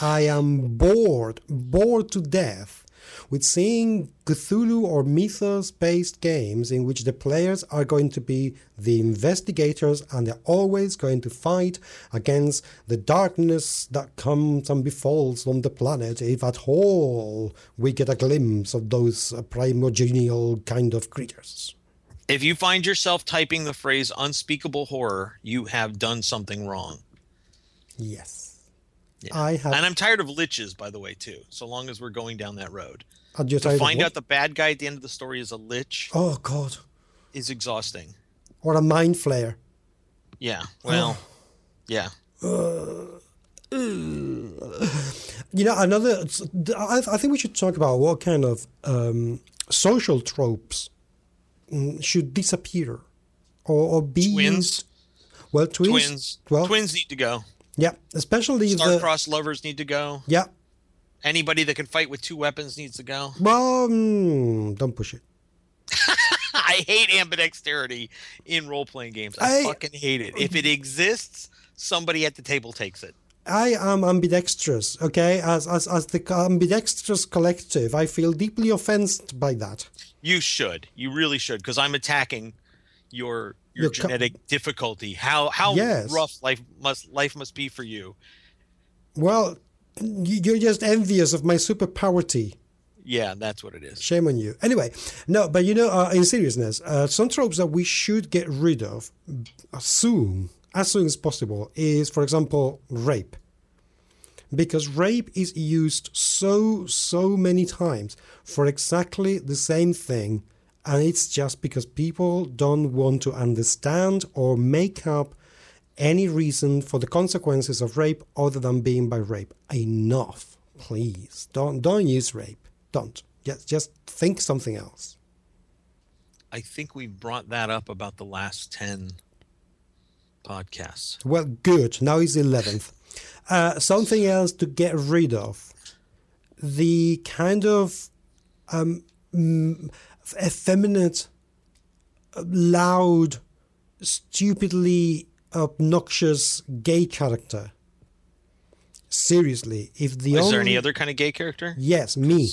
I am bored, bored to death with seeing Cthulhu or mythos based games in which the players are going to be the investigators and they're always going to fight against the darkness that comes and befalls on the planet, if at all we get a glimpse of those uh, primordial kind of creatures. if you find yourself typing the phrase unspeakable horror you have done something wrong Yes. Yeah. I have. and i'm tired of liches by the way too so long as we're going down that road I'll just to find out the bad guy at the end of the story is a lich Oh, God. is exhausting Or a mind flayer. yeah well yeah You know, another. I, I think we should talk about what kind of um, social tropes mm, should disappear or, or be Twins. used. Well, twins. Twins. Well, Twins need to go. yeah, especially the Star-crossed lovers need to go. yeah. Anybody that can fight with two weapons needs to go. Well, mm, don't push it. I hate ambidexterity in role-playing games. I, I- fucking hate it. If it exists, somebody at the table takes it. I am ambidextrous, okay? As as as the ambidextrous collective, I feel deeply offended by that. You should. You really should, because I'm attacking your your Your co- genetic difficulty. How how Yes. rough life must life must be for you. Well, you're just envious of my superpowerty. Yeah, that's what it is. Shame on you. Anyway, no, but you know, uh, in seriousness, uh, some tropes that we should get rid of soon, as soon as possible, is, for example, rape. Because rape is used so, so many times for exactly the same thing, and it's just because people don't want to understand or make up any reason for the consequences of rape other than being by rape. Enough, please. Don't don't use rape. Don't. Just just think something else. I think we've brought that up about the last ten podcasts. Well, good. Now is the eleventh. Uh, something else to get rid of. The kind of um, mm, effeminate, uh, loud, stupidly obnoxious gay character. Seriously, if the Is only there any other kind of gay character? yes me,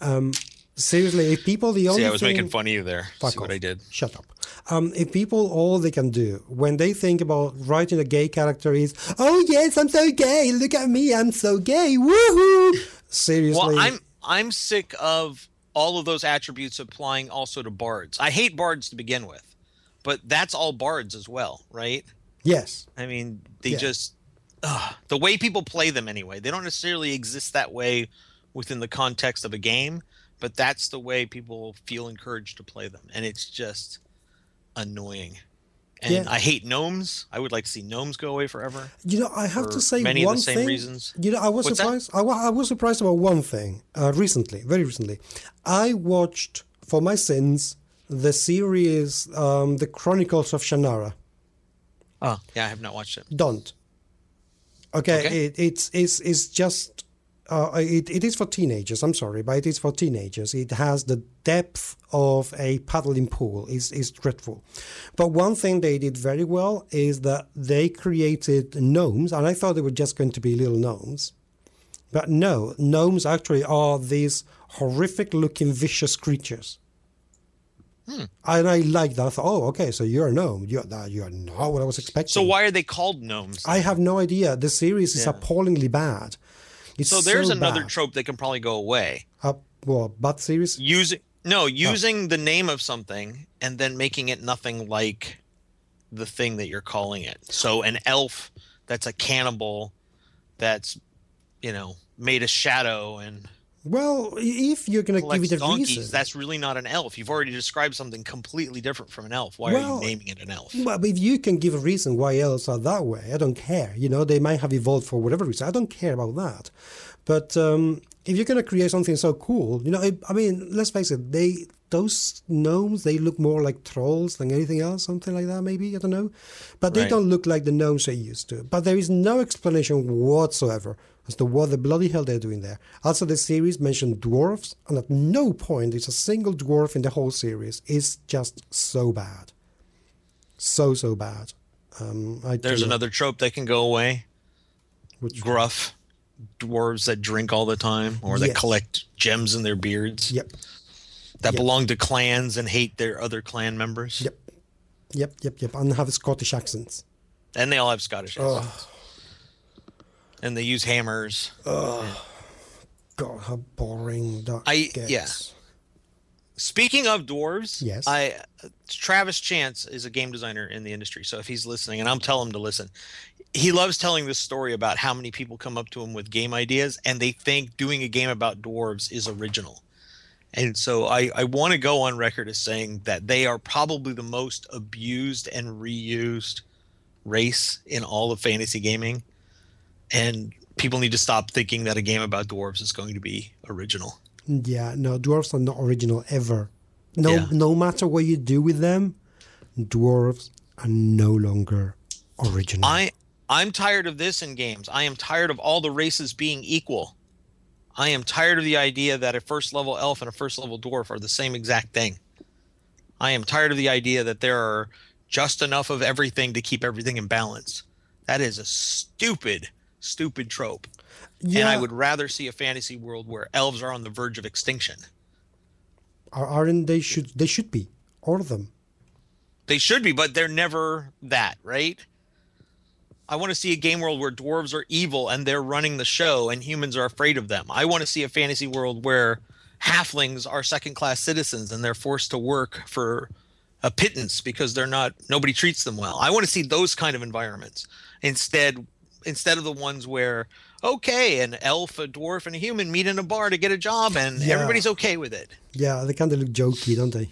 um, seriously, if people the only See, I was thing, making fun of you there. Fuck See what. I did? Shut up. Um, if people all they can do when they think about writing a gay character is, oh yes, I'm so gay. Look at me, I'm so gay. Woohoo! Seriously. Well, I'm I'm sick of all of those attributes applying also to bards. I hate bards to begin with, but that's all bards as well, right? yes. I mean, they just ugh, the way people play them anyway. They don't necessarily exist that way within the context of a game, but that's the way people feel encouraged to play them, and it's just annoying. And Yeah. I hate gnomes. I would like to see gnomes go away forever. You know, I have to say many of one the same thing. reasons. You know, I was What's surprised. I, I was surprised about one thing uh, recently, very recently. I watched for my sins the series, um, The Chronicles of Shannara. Oh, yeah, I have not watched it. don't. Okay, Okay. It, it's it's it's just uh, it, it is for teenagers. I'm sorry, but it is for teenagers. It has the depth of a paddling pool. is is dreadful. But one thing they did very well is that they created gnomes, and I thought they were just going to be little gnomes. But no, gnomes actually are these horrific looking vicious creatures. And I like that. I thought, oh, okay, so you're a gnome. You're, that- you're not what I was expecting. So why are they called gnomes? I have no idea. The series is Yeah. appallingly bad. It's so there's so another bad. trope that can probably go away. Uh, well, bad series. Using no, using the name of something and then making it nothing like the thing that you're calling it. So an elf that's a cannibal that's you know made a shadow and Well, if you're gonna give it a donkeys, reason, that's really not an elf. You've already described something completely different from an elf. Why are you naming it an elf? well, if you can give a reason why elves are that way, I don't care. You know, they might have evolved for whatever reason. I don't care about that. But um, if you're gonna create something so cool, you know, I, I mean, let's face it, they those gnomes they look more like trolls than anything else, something like that. Maybe I don't know, but they Right. don't look like the gnomes they used to. But there is no explanation whatsoever as to what the bloody hell they're doing there. Also, the series mentioned dwarfs, and at no point is a single dwarf in the whole series. It's just so bad, so so bad. Um, I There's another trope that can go away. Which, Gruff dwarves that drink all the time or that collect gems in their beards. Yep, that Yep. belong to clans and hate their other clan members. yep, yep, yep, yep, and have Scottish accents. And they all have Scottish Oh. accents. And they use hammers. Oh God, how boring that I- gets. yeah. Speaking of dwarves, Yes. I Travis Chance is a game designer in the industry. So if he's listening, and I'm telling him to listen, he loves telling this story about how many people come up to him with game ideas and they think doing a game about dwarves is original. And so I, I want to go on record as saying that they are probably the most abused and reused race in all of fantasy gaming. And people need to stop thinking that a game about dwarves is going to be original. Yeah, no, dwarves are not original ever. No, Yeah. no matter what you do with them, dwarves are no longer original. I I'm tired of this in games. I am tired of all the races being equal. I am tired of the idea that a first level elf and a first level dwarf are the same exact thing. I am tired of the idea that there are just enough of everything to keep everything in balance. That is a stupid, stupid trope. yeah, And I would rather see a fantasy world where elves are on the verge of extinction. are, aren't they? Should they should be all of them? They should be, but they're never that, right? I want to see a game world where dwarves are evil and they're running the show and humans are afraid of them. I want to see a fantasy world where halflings are second class citizens and they're forced to work for a pittance because they're not nobody treats them well. I want to see those kind of environments instead instead of the ones where okay, an elf, a dwarf, and a human meet in a bar to get a job and Yeah. everybody's okay with it. Yeah, they kind of look jokey, don't they?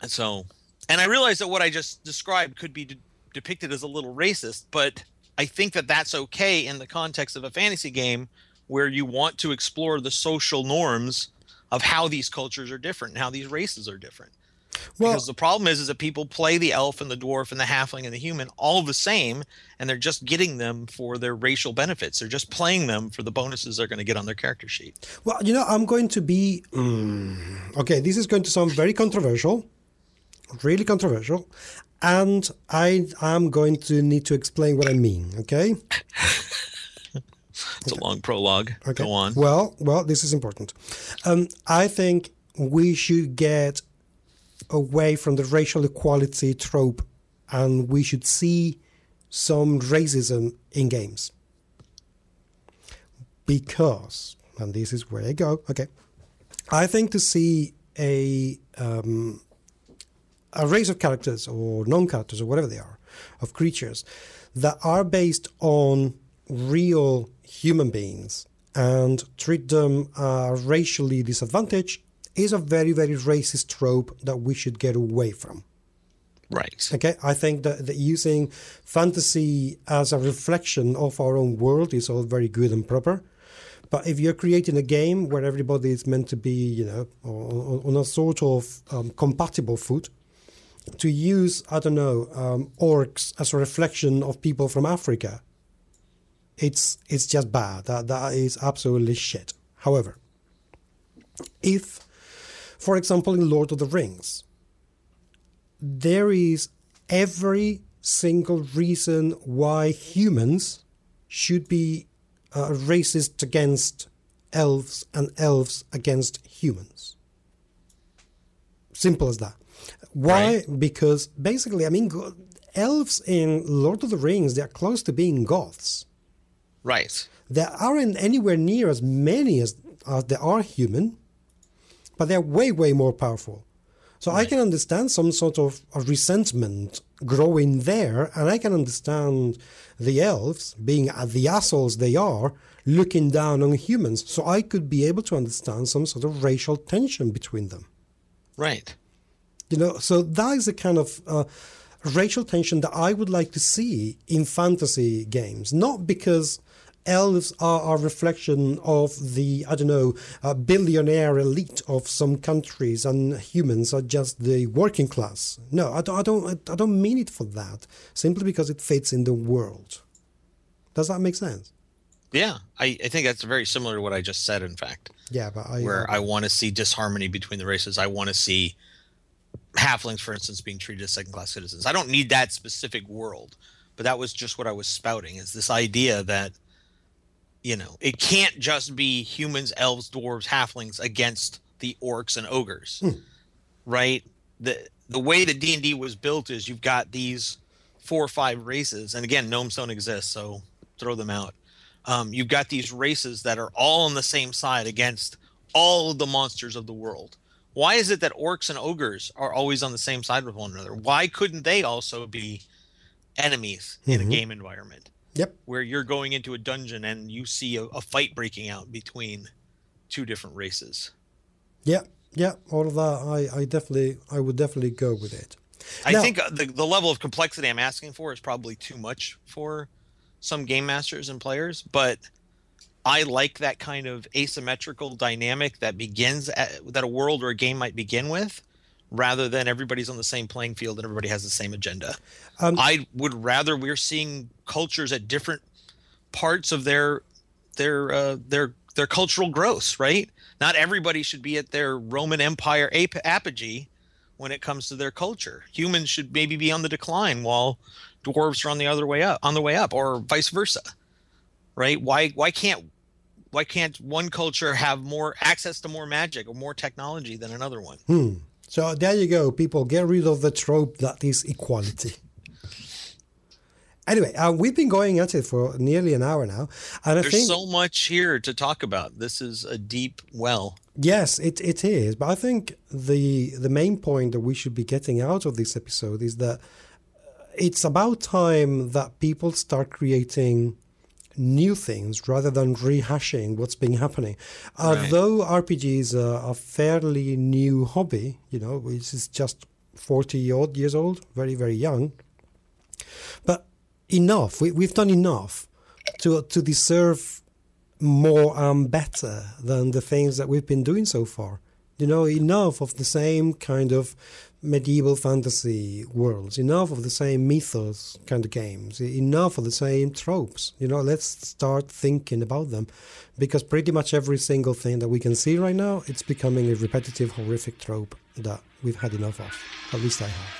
And so, and I realize that what I just described could be depicted as a little racist, but I think that that's okay in the context of a fantasy game where you want to explore the social norms of how these cultures are different and how these races are different. Well, because the problem is, is that people play the elf and the dwarf and the halfling and the human all the same, and they're just getting them for their racial benefits. They're just playing them for the bonuses they're going to get on their character sheet. well, you know, I'm going to be mm, okay. This is going to sound very controversial, really controversial, and I am going to need to explain what I mean. Okay. It's a long prologue. Okay. Go on. Well, well, this is important. Um, I think we should get away from the racial equality trope, and we should see some racism in games. Because, and this is where I go. Okay, I think to see a um, a race of characters or non-characters or whatever they are of creatures that are based on real human beings and treat them uh, racially disadvantaged is a very very racist trope that we should get away from Right. okay i think that, that using fantasy as a reflection of our own world is all very good and proper but if you're creating a game where everybody is meant to be you know on, on a sort of um, compatible foot to use i don't know um, orcs as a reflection of people from africa it's it's just bad that that is absolutely shit however if for example in lord of the rings there is every single reason why humans should be uh, racist against elves and elves against humans. Simple as that. Why? Because basically, I mean, elves in Lord of the Rings, they are close to being goths. Right. There aren't anywhere near as many as, as there are human, but they're way, way more powerful. So I can understand some sort of a resentment growing there, and I can understand the elves being the assholes they are, looking down on humans. So I could be able to understand some sort of racial tension between them. Right. You know, so that is the kind of uh, racial tension that I would like to see in fantasy games. Not because elves are a reflection of the, I don't know, uh, billionaire elite of some countries and humans are just the working class. No, I don't, I don't, I don't mean it for that. Simply because it fits in the world. Does that make sense? Yeah, I, I think that's very similar to what I just said. In fact, Yeah, but I. where uh, I want to see disharmony between the races. I want to see halflings, for instance, being treated as second-class citizens. I don't need that specific world, but that was just what I was spouting. Is this idea that you know it can't just be humans, elves, dwarves, halflings against the orcs and ogres, right? The the way that D and D was built is you've got these four or five races, and again, gnomes don't exist, so throw them out. Um, you've got these races that are all on the same side against all of the monsters of the world. Why is it that orcs and ogres are always on the same side with one another? Why couldn't they also be enemies in a Mhm. game environment Yep. where you're going into a dungeon and you see a, a fight breaking out between two different races? Yeah. Yeah. All of that. I, I definitely. I would definitely go with it. I Now- think uh, the, the level of complexity I'm asking for is probably too much for some game masters and players, but I like that kind of asymmetrical dynamic that begins at, that a world or a game might begin with, rather than everybody's on the same playing field and everybody has the same agenda. Um, I would rather we're seeing cultures at different parts of their their uh, their their cultural growth, right? Not everybody should be at their Roman Empire ap- apogee when it comes to their culture. Humans should maybe be on the decline while dwarves are on the other way up, on the way up, or vice versa, right? Why why can't why can't one culture have more access to more magic or more technology than another one? Hmm. So there you go, people. Get rid of the trope that is equality. Anyway, uh, we've been going at it for nearly an hour now, and I There's think so much here to talk about. This is a deep well. Yes, it, it is. But I think the the main point that we should be getting out of this episode is that it's about time that people start creating new things rather than rehashing what's been happening. Uh, right. Although RPGs uh, are a fairly new hobby, you know, which is just 40 odd years old, very, very young. But enough, we, we've done enough to, to deserve more and better than the things that we've been doing so far. You know, enough of the same kind of medieval fantasy worlds, enough of the same mythos kind of games, enough of the same tropes. You know, let's start thinking about them because pretty much every single thing that we can see right now, it's becoming a repetitive, horrific trope that we've had enough of. At least I have.